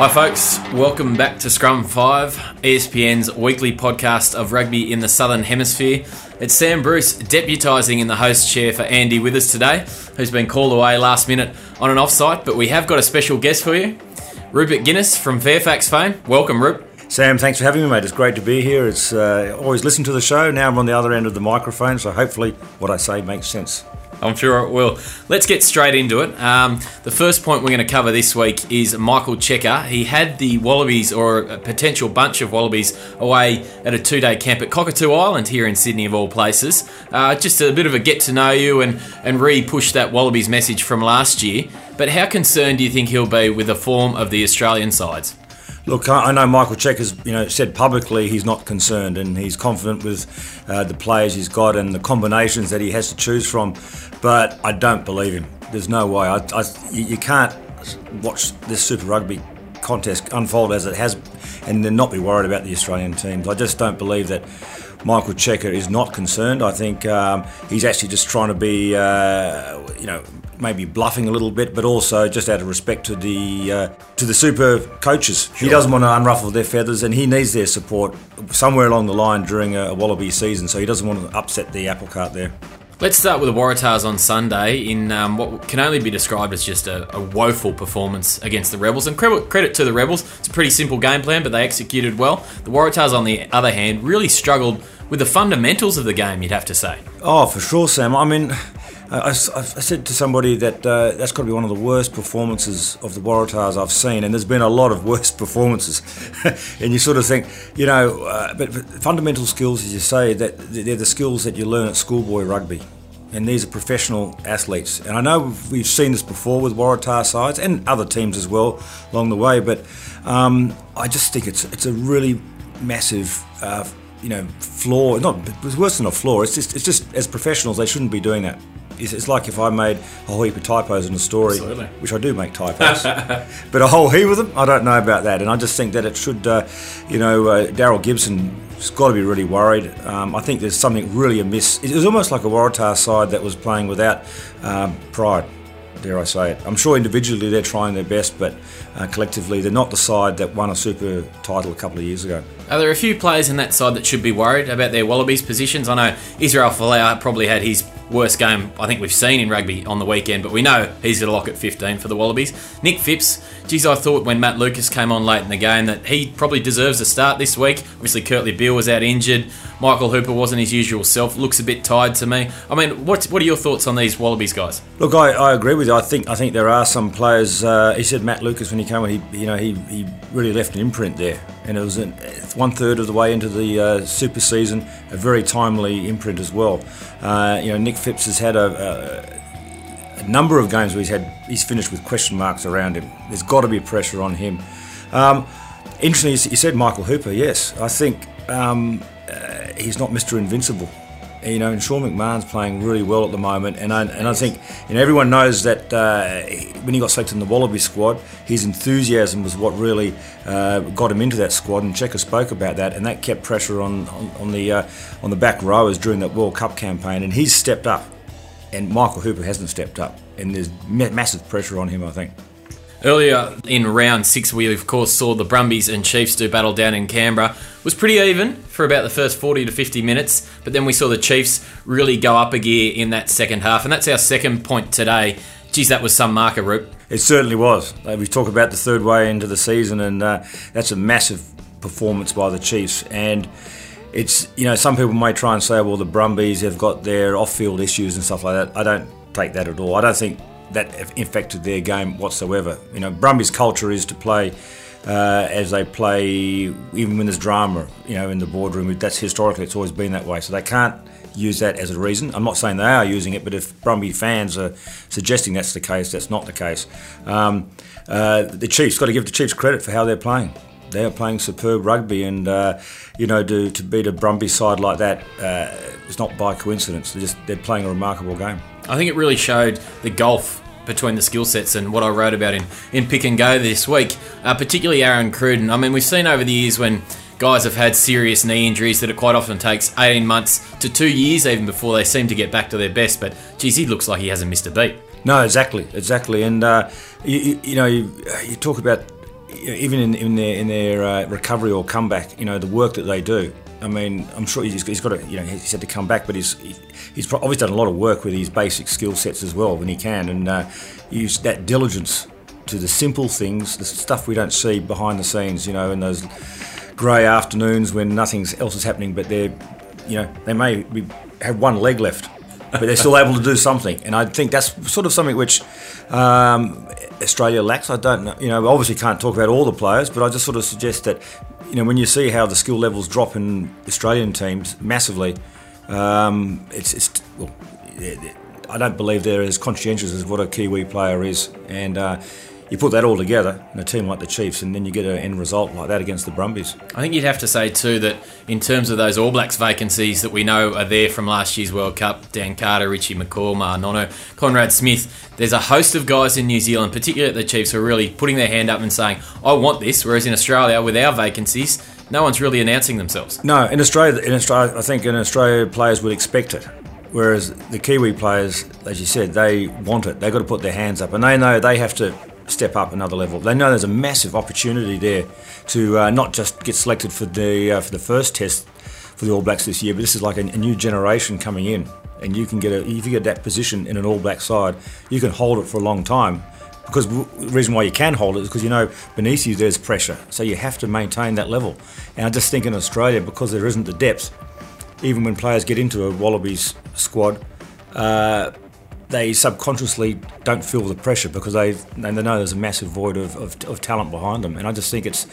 Hi, folks. Welcome back to Scrum 5, ESPN's weekly podcast of rugby in the Southern Hemisphere. It's Sam Bruce deputising in the host chair for Andy Withers today, who's been called away last minute on an offsite, but we have got a special guest for you. Rupert Guinness from Fairfax fame. Welcome, Rupert. Sam, thanks for having me, mate. It's great to be here. It's uh, always listen to the show. Now I'm on the other end of the microphone, so hopefully what I say makes sense. I'm sure it will. Let's get straight into it. Um, the first point we're going to cover this week is Michael Cheika. He had the Wallabies, or a potential bunch of Wallabies, away at a two day camp at Cockatoo Island here in Sydney, of all places. Uh, just a bit of a get to know you and, and re push that Wallabies message from last year. But how concerned do you think he'll be with the form of the Australian sides? Look, I know Michael Cheika has you know said publicly he's not concerned and he's confident with uh, the players he's got and the combinations that he has to choose from, but I don't believe him. There's no way. I, I, you can't watch this Super Rugby contest unfold as it has and then not be worried about the Australian teams. I just don't believe that Michael Cheika is not concerned. I think um, he's actually just trying to be, uh, you know, maybe bluffing a little bit, but also just out of respect to the uh, to the super coaches. Sure. He doesn't want to unruffle their feathers, and he needs their support somewhere along the line during a, a Wallaby season. So he doesn't want to upset the apple cart there. Let's start with the Waratahs on Sunday in um, what can only be described as just a, a, woeful performance against the Rebels. And credit, credit to the Rebels, it's a pretty simple game plan, but they executed well. The Waratahs, on the other hand, really struggled with the fundamentals of the game, you'd have to say. Oh, for sure, Sam. I mean, I, I, said to somebody that uh, that's got to be one of the worst performances of the Waratahs I've seen, and there's been a lot of worst performances. and you sort of think, you know, uh, but, but, fundamental skills, as you say, that they're the skills that you learn at schoolboy rugby. And these are professional athletes. And I know we've seen this before with Waratah sides and other teams as well along the way, but um, I just think it's it's a really massive uh, you know, flaw. Not it's worse than a flaw. It's just it's just as professionals they shouldn't be doing that it's, it's like if I made a whole heap of typos in a story, Absolutely. which I do make typos, but a whole heap of them, I don't know about that. And I just think that it should, uh, you know, uh, Daryl Gibson has got to be really worried. Um, I think there's something really amiss. It was almost like a Waratah side that was playing without um, pride dare I say it. I'm sure individually they're trying their best, but uh, collectively they're not the side that won a super title a couple of years ago. Are there a few players in that side that should be worried about their Wallabies positions? I know Israel Folau probably had his worst game I think we've seen in rugby on the weekend, but we know he's at a lock at 15 for the Wallabies. Nick Phipps, geez, I thought when Matt Lucas came on late in the game that he probably deserves a start this week. Obviously, Kurtley Beale was out injured. Michael Hooper wasn't his usual self. Looks a bit tired to me. I mean, what what are your thoughts on these Wallabies guys? Look, I, I agree with you. I think I think there are some players. Uh, he said Matt Lucas when he came on, he you know he, he really left an imprint there, and it was one third of the way into the uh, super season, a very timely imprint as well. Uh, you know, Nick Phipps has had a, a a number of games where he's had he's finished with question marks around him. There's got to be pressure on him. Um, interestingly, you said Michael Hooper. Yes, I think um, uh, he's not Mr. Invincible. You know, and Sean McMahon's playing really well at the moment, and I, and I think you know everyone knows that uh, when he got selected in the Wallaby squad, his enthusiasm was what really uh, got him into that squad. And Cheika spoke about that, and that kept pressure on on, on the uh, on the back rowers during that World Cup campaign, and he's stepped up and Michael Hooper hasn't stepped up, and there's massive pressure on him, I think. Earlier in round six, we of course saw the Brumbies and Chiefs do battle down in Canberra. It was pretty even for about the first 40 to 50 minutes, but then we saw the Chiefs really go up a gear in that second half, and that's our second point today. Geez, that was some marker, Roop. It certainly was. We talk about the third way into the season, and uh, that's a massive performance by the Chiefs. And it's you know some people may try and say well the Brumbies have got their off-field issues and stuff like that. I don't take that at all. I don't think that affected their game whatsoever. You know Brumbies culture is to play uh, as they play even when there's drama. You know in the boardroom that's historically it's always been that way. So they can't use that as a reason. I'm not saying they are using it, but if Brumby fans are suggesting that's the case, that's not the case. Um, uh, the Chiefs got to give the Chiefs credit for how they're playing they are playing superb rugby, and uh, you know to, to beat a Brumby side like that uh, is not by coincidence. They're just they're playing a remarkable game. I think it really showed the gulf between the skill sets and what I wrote about in, in Pick and Go this week, uh, particularly Aaron Cruden. I mean, we've seen over the years when guys have had serious knee injuries that it quite often takes 18 months to two years even before they seem to get back to their best. But geez, he looks like he hasn't missed a beat. No, exactly, exactly. And uh, you, you, know, you, you talk about even in, in their in their uh, recovery or comeback, you know, the work that they do. I mean, I'm sure he's, he's got to, you know, he's had to come back, but he's he's obviously done a lot of work with his basic skill sets as well when he can, and uh, use that diligence to the simple things, the stuff we don't see behind the scenes, you know, in those grey afternoons when nothing else is happening, but they're, you know, they may be, have one leg left, but they're still able to do something, and I think that's sort of something which um, Australia lacks. I don't know, you know, obviously can't talk about all the players, but I just sort of suggest that, you know, when you see how the skill levels drop in Australian teams massively, um, it's, it's well, I don't believe they're as conscientious as what a Kiwi player is, and. Uh, you put that all together in a team like the Chiefs, and then you get an end result like that against the Brumbies. I think you'd have to say too that in terms of those All Blacks vacancies that we know are there from last year's World Cup, Dan Carter, Richie McCaw, Ma'a Nonu, Conrad Smith, there's a host of guys in New Zealand, particularly at the Chiefs, who are really putting their hand up and saying, "I want this." Whereas in Australia, with our vacancies, no one's really announcing themselves. No, in Australia, in Australia, I think in Australia players would expect it. Whereas the Kiwi players, as you said, they want it. They've got to put their hands up, and they know they have to step up another level. They know there's a massive opportunity there to uh, not just get selected for the uh, for the first test for the All Blacks this year, but this is like a, a, new generation coming in, and you can get a if you get that position in an All Black side, you can hold it for a long time. Because the reason why you can hold it is because you know beneath you there's pressure, so you have to maintain that level. And I just think in Australia, because there isn't the depth, even when players get into a Wallabies squad, uh, they subconsciously don't feel the pressure because they they know there's a massive void of, of, of talent behind them, and I just think it's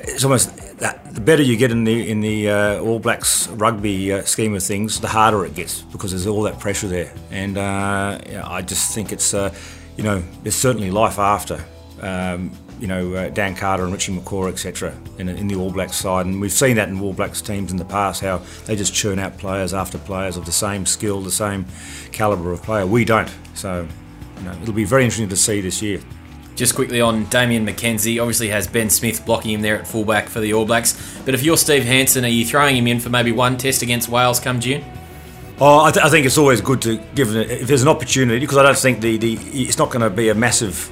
it's almost that the better you get in the in the uh, All Blacks rugby uh, scheme of things, the harder it gets because there's all that pressure there, and uh, I just think it's uh, you know there's certainly life after. Um, you know, uh, Dan Carter and Richie McCaw, etc., in, in, the All Blacks side. And we've seen that in All Blacks teams in the past, how they just churn out players after players of the same skill, the same calibre of player. We don't. So, you know, it'll be very interesting to see this year. Just quickly on Damian McKenzie, obviously has Ben Smith blocking him there at fullback for the All Blacks. But if you're Steve Hansen, are you throwing him in for maybe one test against Wales come June? Oh, I, th- I think it's always good to give it if there's an opportunity because I don't think the, the it's not going to be a massive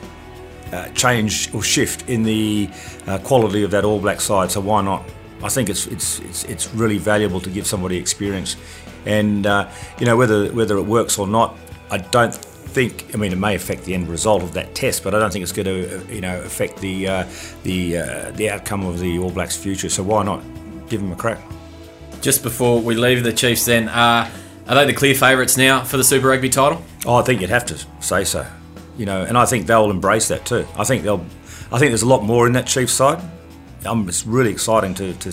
uh, change or shift in the uh, quality of that All Black side. So why not? I think it's it's it's, it's really valuable to give somebody experience, and uh, you know whether whether it works or not, I don't think. I mean, it may affect the end result of that test, but I don't think it's going to uh, you know affect the uh, the uh, the outcome of the All Blacks' future. So why not give them a crack? Just before we leave the Chiefs, then. are they the clear favourites now for the Super Rugby title? Oh, I think you'd have to say so you know, and I think they'll embrace that too. I think they'll, I think there's a lot more in that Chiefs side. Um, it's really exciting to, to,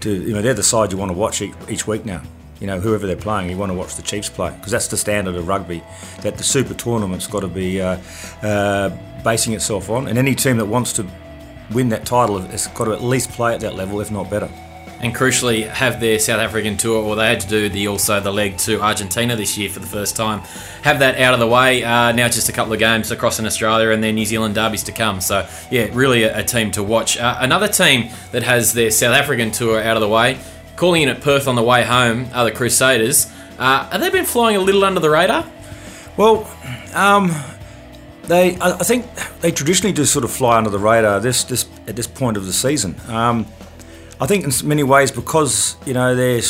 to, you know, they're the side you want to watch each, each week now. You know, whoever they're playing, you want to watch the Chiefs play because that's the standard of rugby that the Super Tournament's got to be uh, uh, basing itself on. And any team that wants to win that title has got to at least play at that level, if not better and crucially have their South African tour, or they had to do the also the leg to Argentina this year for the first time. Have that out of the way. Uh, now just a couple of games across in Australia, and then New Zealand derbies to come. So yeah, really a, a team to watch. Uh, another team that has their South African tour out of the way, calling in at Perth on the way home, are the Crusaders. Uh, have they been flying a little under the radar? Well, um, they I think they traditionally do sort of fly under the radar this this at this point of the season. Um, I think in many ways because you know their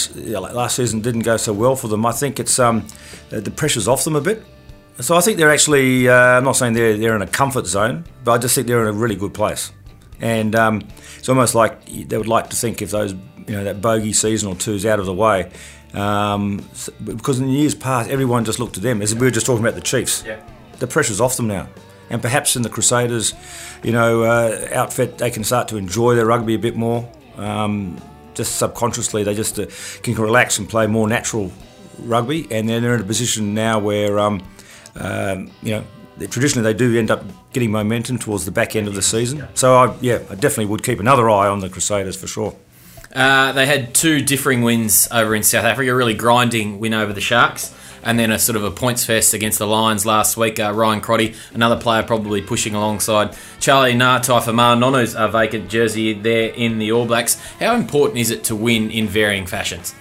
last season didn't go so well for them. I think it's um, the pressure's off them a bit. So I think they're actually. Uh, I'm not saying they're they're in a comfort zone, but I just think they're in a really good place. And um, it's almost like they would like to think if those you know that bogey season or two is out of the way, um, because in years past everyone just looked to them. As we were just talking about the Chiefs, yeah. the pressure's off them now and perhaps in the Crusaders, you know, uh, outfit, they can start to enjoy their rugby a bit more. Um, just subconsciously, they just uh, can relax and play more natural rugby, and then they're in a position now where, um, um, you know, traditionally they do end up getting momentum towards the back end of the season. So, I, yeah, I definitely would keep another eye on the Crusaders for sure. Uh, they had two differing wins over in South Africa, really grinding win over the Sharks and then a sort of a points fest against the Lions last week. Uh, Ryan Crotty, another player probably pushing alongside Charlie Ngatai for Nonu's uh, vacant jersey there in the All Blacks. How important is it to win in varying fashions?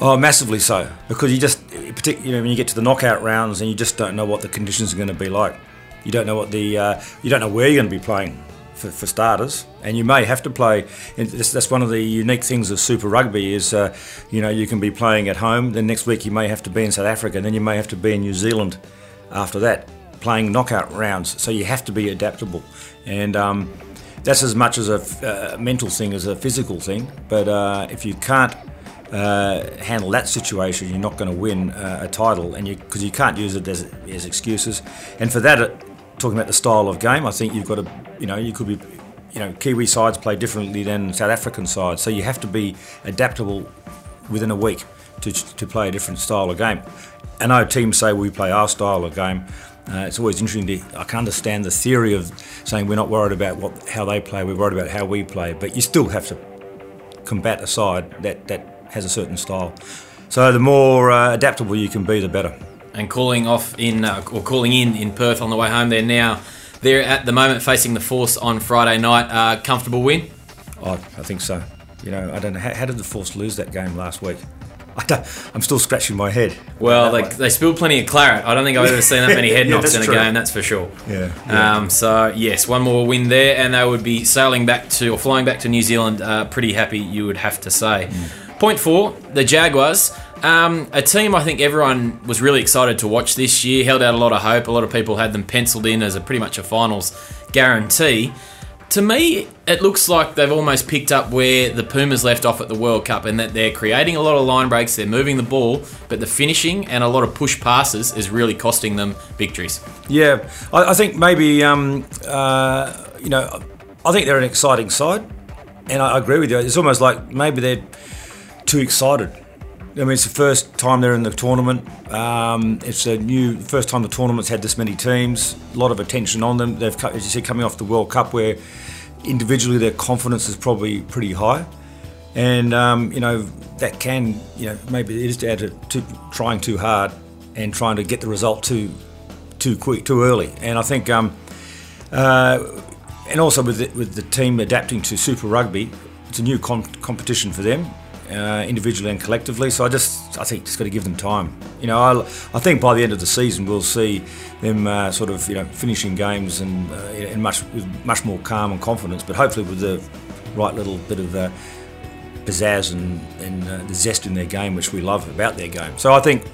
Oh, massively so. Because you just, particularly when you get to the knockout rounds and you just don't know what the conditions are going to be like. You don't know what the, uh, you don't know where you're going to be playing for, for starters, and you may have to play. That's one of the unique things of Super Rugby is, uh, you know, you can be playing at home. Then next week you may have to be in South Africa, and then you may have to be in New Zealand after that, playing knockout rounds. So you have to be adaptable, and um, that's as much as a uh, mental thing as a physical thing. But uh, if you can't uh, handle that situation, you're not going to win uh, a title, and you because you, you, can't use it as, as excuses. And for that, talking about the style of game, I think you've got to, you know, you could be, you know, Kiwi sides play differently than South African sides, so you have to be adaptable within a week to, to play a different style of game. I know teams say we play our style of game. Uh, it's always interesting to I can understand the theory of saying we're not worried about what how they play, we're worried about how we play, but you still have to combat a side that, that has a certain style. So the more uh, adaptable you can be, the better and calling off in uh, or calling in in Perth on the way home. They're now they're at the moment facing the Force on Friday night. Uh, comfortable win. Oh, I think so. You know, I don't know how, how did the Force lose that game last week. I am still scratching my head. Well, they, they spilled plenty of claret. I don't think I've ever seen that many head yeah, knocks in a true. game. That's for sure. Yeah. yeah. Um, so yes, one more win there, and they would be sailing back to or flying back to New Zealand. Uh, pretty happy, you would have to say. Mm. Point four, the Jaguars. Um, a team I think everyone was really excited to watch this year, held out a lot of hope. A lot of people had them penciled in as a pretty much a finals guarantee. To me, it looks like they've almost picked up where the Pumas left off at the World Cup, and that they're creating a lot of line breaks, they're moving the ball, but the finishing and a lot of push passes is really costing them victories. Yeah, I, I think maybe um, uh, you know, I think they're an exciting side, and I, I agree with you. It's almost like maybe they're too excited I mean, it's the first time they're in the tournament. Um, it's a new first time the tournament's had this many teams. A lot of attention on them. They've, as you said, coming off the World Cup, where individually their confidence is probably pretty high, and um, you know that can, you know, maybe it is down to, to trying too hard and trying to get the result too too quick, too early. And I think, um, uh, and also with the, with the team adapting to Super Rugby, it's a new com- competition for them uh, individually and collectively. So I just, I think, just got to give them time. You know, I, I think by the end of the season we'll see them uh, sort of, you know, finishing games and uh, in much with much more calm and confidence. But hopefully with the right little bit of uh, pizzazz and, and uh, the zest in their game, which we love about their game. So I think.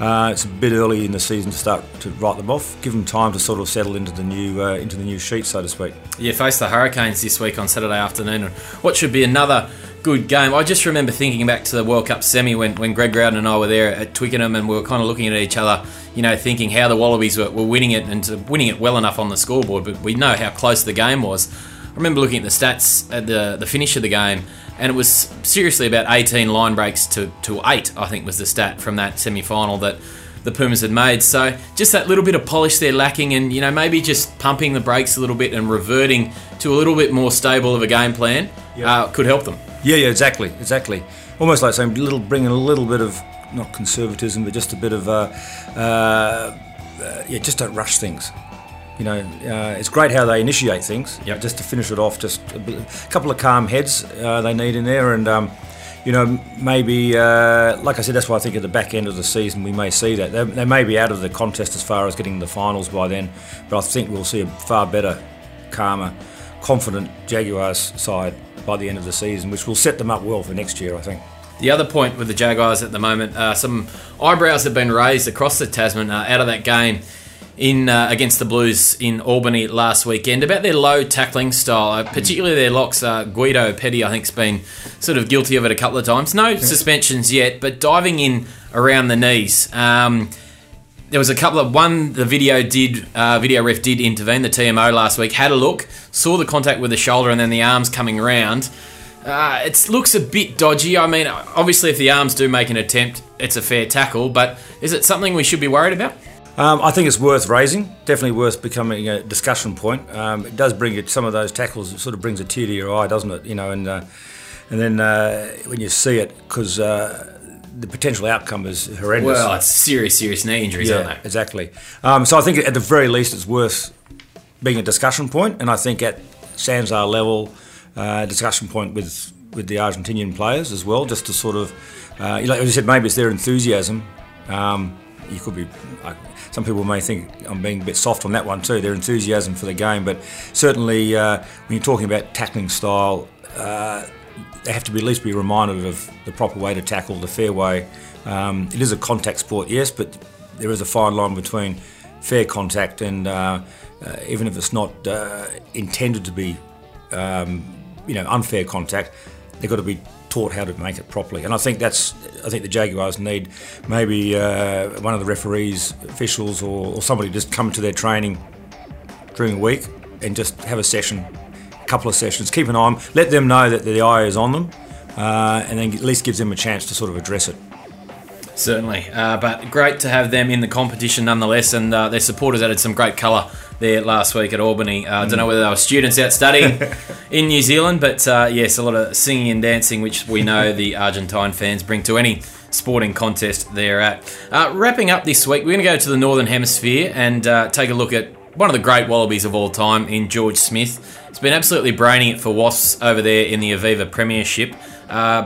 Uh, it's a bit early in the season to start to write them off. Give them time to sort of settle into the new uh, into the new sheet, so to speak. Yeah, face the Hurricanes this week on Saturday afternoon, and what should be another good game. I just remember thinking back to the World Cup semi when, when Greg Growden and I were there at Twickenham and we were kind of looking at each other, you know, thinking how the Wallabies were, were winning it and winning it well enough on the scoreboard, but we know how close the game was. I remember looking at the stats at the, the finish of the game, and it was seriously about 18 line breaks to, to 8, I think was the stat from that semi final that the Pumas had made. So just that little bit of polish they're lacking, and you know maybe just pumping the brakes a little bit and reverting to a little bit more stable of a game plan yep. uh, could help them. Yeah, yeah, exactly, exactly. Almost like saying little, bringing a little bit of not conservatism, but just a bit of uh, uh, yeah, just don't rush things. You know, uh, it's great how they initiate things. Yeah. Just to finish it off, just a, bit, a couple of calm heads uh, they need in there, and um, you know, maybe uh, like I said, that's why I think at the back end of the season we may see that they, they may be out of the contest as far as getting the finals by then, but I think we'll see a far better, calmer, confident Jaguars side by the end of the season, which will set them up well for next year, I think. The other point with the Jaguars at the moment, uh, some eyebrows have been raised across the Tasman uh, out of that game in uh, against the Blues in Albany last weekend about their low tackling style, uh, particularly their locks. Uh, Guido Petti, I think, has been sort of guilty of it a couple of times. No suspensions yet, but diving in around the knees. Um, there was a couple of one. The video did uh, video ref did intervene. The TMO last week had a look, saw the contact with the shoulder, and then the arms coming around. Uh, it looks a bit dodgy. I mean, obviously, if the arms do make an attempt, it's a fair tackle. But is it something we should be worried about? Um, I think it's worth raising. Definitely worth becoming a discussion point. Um, it does bring it some of those tackles. It sort of brings a tear to your eye, doesn't it? You know, and uh, and then uh, when you see it, because uh, the potential outcome is horrendous. Well, it's serious, serious knee injuries, yeah, aren't they? Exactly. Um, so I think at the very least it's worth being a discussion point. point, and I think at SANZAAR level, uh, discussion point with with the Argentinian players as well, just to sort of, uh, like you said, maybe it's their enthusiasm. Um, you could be. Uh, some people may think I'm being a bit soft on that one too. Their enthusiasm for the game, but certainly uh, when you're talking about tackling style, uh, they have to be at least be reminded of the proper way to tackle, the fair way. Um, it is a contact sport, yes, but there is a fine line between fair contact and uh, uh, even if it's not uh, intended to be, um, you know, unfair contact, they've got to be taught how to make it properly. And I think that's, I think the Jaguars need maybe uh, one of the referees, officials, or, or somebody just come to their training during the week and just have a session, couple of sessions, keep an eye on them, let them know that the eye is on them, uh, and then at least gives them a chance to sort of address it. Certainly, uh, but great to have them in the competition nonetheless, and uh, their supporters added some great colour there last week at Albany. Uh, I don't know whether they were students out studying in New Zealand, but uh, yes, a lot of singing and dancing, which we know the Argentine fans bring to any sporting contest they're at. Uh, wrapping up this week, we're going to go to the Northern Hemisphere and uh, take a look at one of the great Wallabies of all time in George Smith. He's been absolutely braining it for Wasps over there in the Aviva Premiership,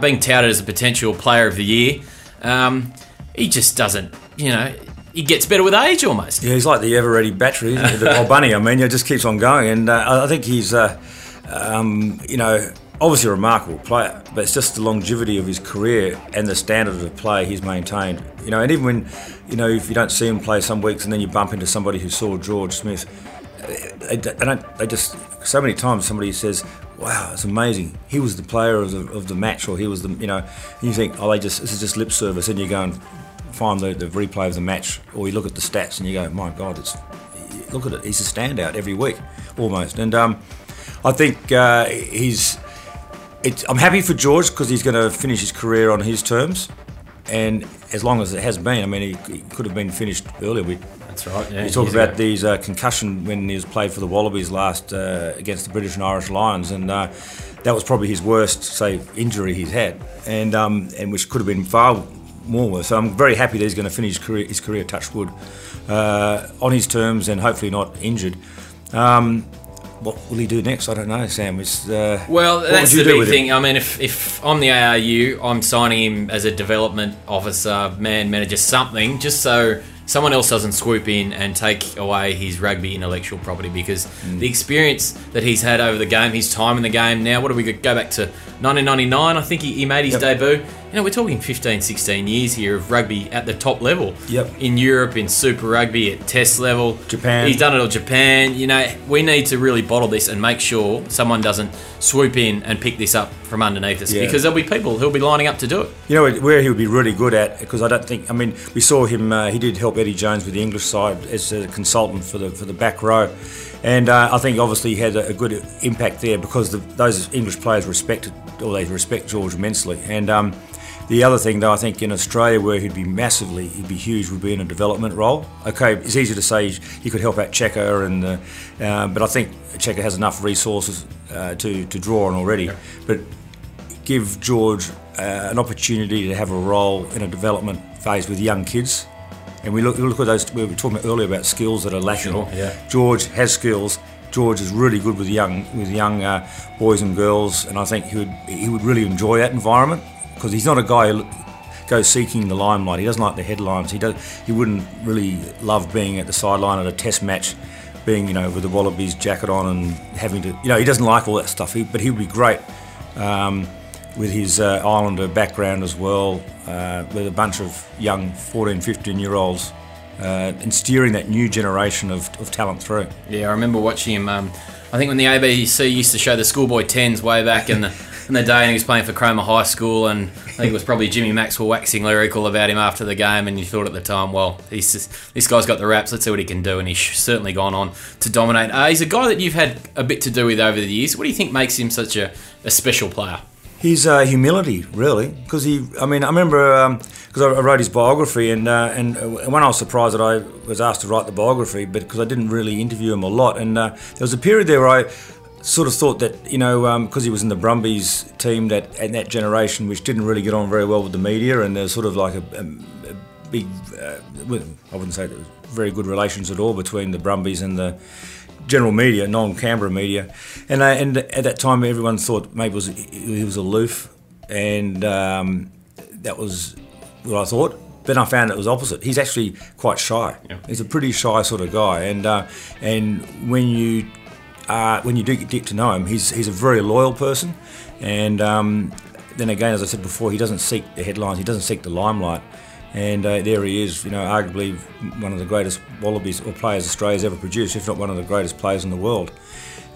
being touted as a potential player of the year. Um, he just doesn't, you know, he gets better with age almost. Yeah, he's like the ever ready battery, the old bunny. I mean, he just keeps on going. And uh, I think he's, uh, um, you know, obviously a remarkable player, but it's just the longevity of his career and the standard of play he's maintained. You know, and even when, you know, if you don't see him play some weeks and then you bump into somebody who saw George Smith, they, they don't, they just, so many times somebody says, wow, it's amazing. He was the player of the, of the match, or he was the, you know, and you think, oh, they just, this is just lip service, and you go and find the, the replay of the match, or you look at the stats and you go, my God, it's look at it. He's a standout every week, almost. And um, I think uh, he's. I'm happy for George because he's going to finish his career on his terms, and as long as it has been, I mean, he, he could have been finished earlier. We, That's right. Yeah, you talk about these uh, concussion when he was played for the Wallabies last uh, against the British and Irish Lions, and uh, that was probably his worst, say, injury he's had, and um, and which could have been far more worse. So I'm very happy that he's going to finish his career, his career touch wood, uh, on his terms and hopefully not injured. Um, what will he do next? I don't know, Sam. Is, uh, well, that's the big thing. Him? I mean, if, if I'm the ARU, I'm signing him as a development officer, man, manager, something, just so someone else doesn't swoop in and take away his rugby intellectual property because mm. the experience that he's had over the game, his time in the game now, what do we go back to 1999? I think he, he made his yep. debut you know, we're talking 15, 16 years here of rugby at the top level. Yep. In Europe, in Super Rugby, at Test level. Japan. He's done it all Japan. You know, we need to really bottle this and make sure someone doesn't swoop in and pick this up from underneath us yeah. because there'll be people who'll be lining up to do it. You know, where he would be really good at, because I don't think, I mean, we saw him, uh, he did help Eddie Jones with the English side as a consultant for the, for the back row. And uh, I think obviously he had a, good impact there because the, those English players respected, or they respect George immensely. And um, the other thing, though, I think in Australia, where he'd be massively, he'd be huge, would be in a development role. Okay, it's easy to say he could help out Cheika, and uh, uh, but I think Cheika has enough resources uh, to to draw on already. Yeah. But give George uh, an opportunity to have a role in a development phase with young kids. And we look, we look at those. We were talking earlier about skills that are lacking. Sure, yeah. George has skills. George is really good with young with young uh, boys and girls, and I think he would he would really enjoy that environment because he's not a guy who goes seeking the limelight. He doesn't like the headlines. He does. He wouldn't really love being at the sideline at a Test match, being you know with the Wallabies jacket on and having to you know he doesn't like all that stuff. He, but he would be great. Um, with his uh, Islander background as well, uh, with a bunch of young 14, 15 year olds, uh, and steering that new generation of, of talent through. Yeah, I remember watching him. Um, I think when the ABC used to show the schoolboy tens way back in the in the day, and he was playing for Cromer High School, and I think it was probably Jimmy Maxwell waxing lyrical about him after the game, and you thought at the time, well, just, this guy's got the raps. Let's see what he can do, and he's certainly gone on to dominate. Uh, he's a guy that you've had a bit to do with over the years. What do you think makes him such a, a special player? His uh, humility, really, because he. I mean, I remember because um, I wrote his biography, and uh, and uh, when I was surprised that I was asked to write the biography, but because I didn't really interview him a lot, and uh, there was a period there where I sort of thought that you know because um, he was in the Brumbies team that and that generation which didn't really get on very well with the media and there's sort of like a, a, a big uh, I wouldn't say there was very good relations at all between the Brumbies and the general media, non-Canberra media, and uh, and at that time everyone thought maybe was he was aloof, and um, that was what I thought. then I found it was opposite. He's actually quite shy. Yeah. He's a pretty shy sort of guy, and uh, and when you uh, when you do get to know him, he's he's a very loyal person, and um, then again, as I said before, he doesn't seek the headlines. He doesn't seek the limelight. And uh, there he is, you know, arguably one of the greatest Wallabies or players Australia's ever produced, if not one of the greatest players in the world.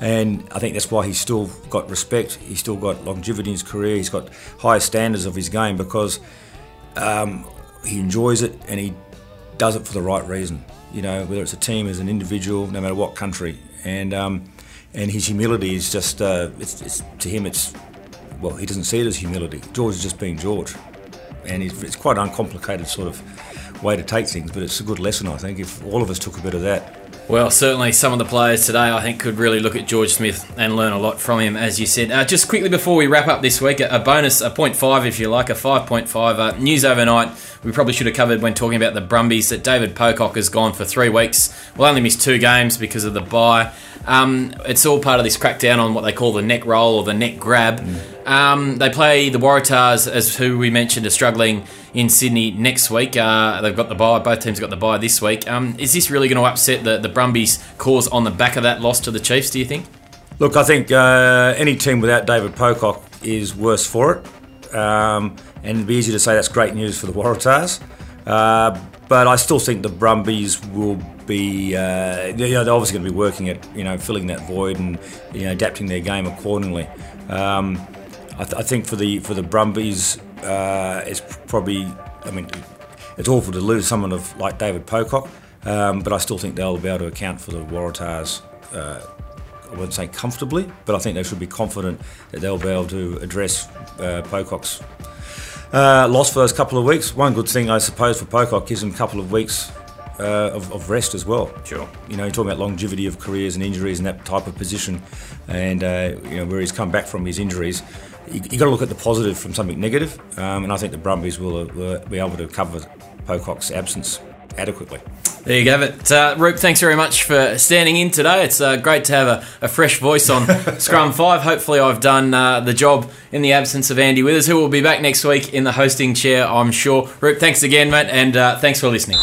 And I think that's why he's still got respect. He's still got longevity in his career. He's got high standards of his game because um, he enjoys it and he does it for the right reason. You know, whether it's a team, as an individual, no matter what country. And um, and his humility is just, uh, it's, it's, to him, it's well, he doesn't see it as humility. George is just being George and it's quite an uncomplicated sort of way to take things, but it's a good lesson, I think, if all of us took a bit of that. Well, certainly some of the players today, I think, could really look at George Smith and learn a lot from him, as you said. Uh, just quickly before we wrap up this week, a bonus, a 0.5 if you like, a 5.5. Uh, news overnight, we probably should have covered when talking about the Brumbies that David Pocock has gone for three weeks. We'll only miss two games because of the bye. Um, it's all part of this crackdown on what they call the neck roll or the neck grab. Mm. Um, they play the Waratahs, as who we mentioned are struggling in Sydney next week. Uh, they've got the bye. Both teams have got the bye this week. Um, is this really going to upset the, the Brumbies' cause on the back of that loss to the Chiefs? Do you think? Look, I think uh, any team without David Pocock is worse for it. Um, and it'd be easy to say that's great news for the Waratahs. Uh, but I still think the Brumbies will be, uh, they're obviously going to be working at, you know, filling that void and, you know, adapting their game accordingly. Um, I, th- I, think for the for the Brumbies, uh, it's probably, I mean, it's awful to lose someone of like David Pocock, um, but I still think they'll be able to account for the Waratahs. Uh, I wouldn't say comfortably, but I think they should be confident that they'll be able to address uh, Pocock's uh, lost for those couple of weeks. One good thing, I suppose, for Pocock gives him a couple of weeks uh, of, of, rest as well. Sure. You know, you're talking about longevity of careers and injuries and that type of position, and uh, you know where he's come back from his injuries. You, have got to look at the positive from something negative, um, and I think the Brumbies will, will be able to cover Pocock's absence adequately. There you go. it. Uh, Roop, thanks very much for standing in today. It's uh, great to have a, a fresh voice on Scrum 5. Hopefully, I've done uh, the job in the absence of Andy Withers, who will be back next week in the hosting chair, I'm sure. Roop, thanks again, mate, and uh, thanks for listening.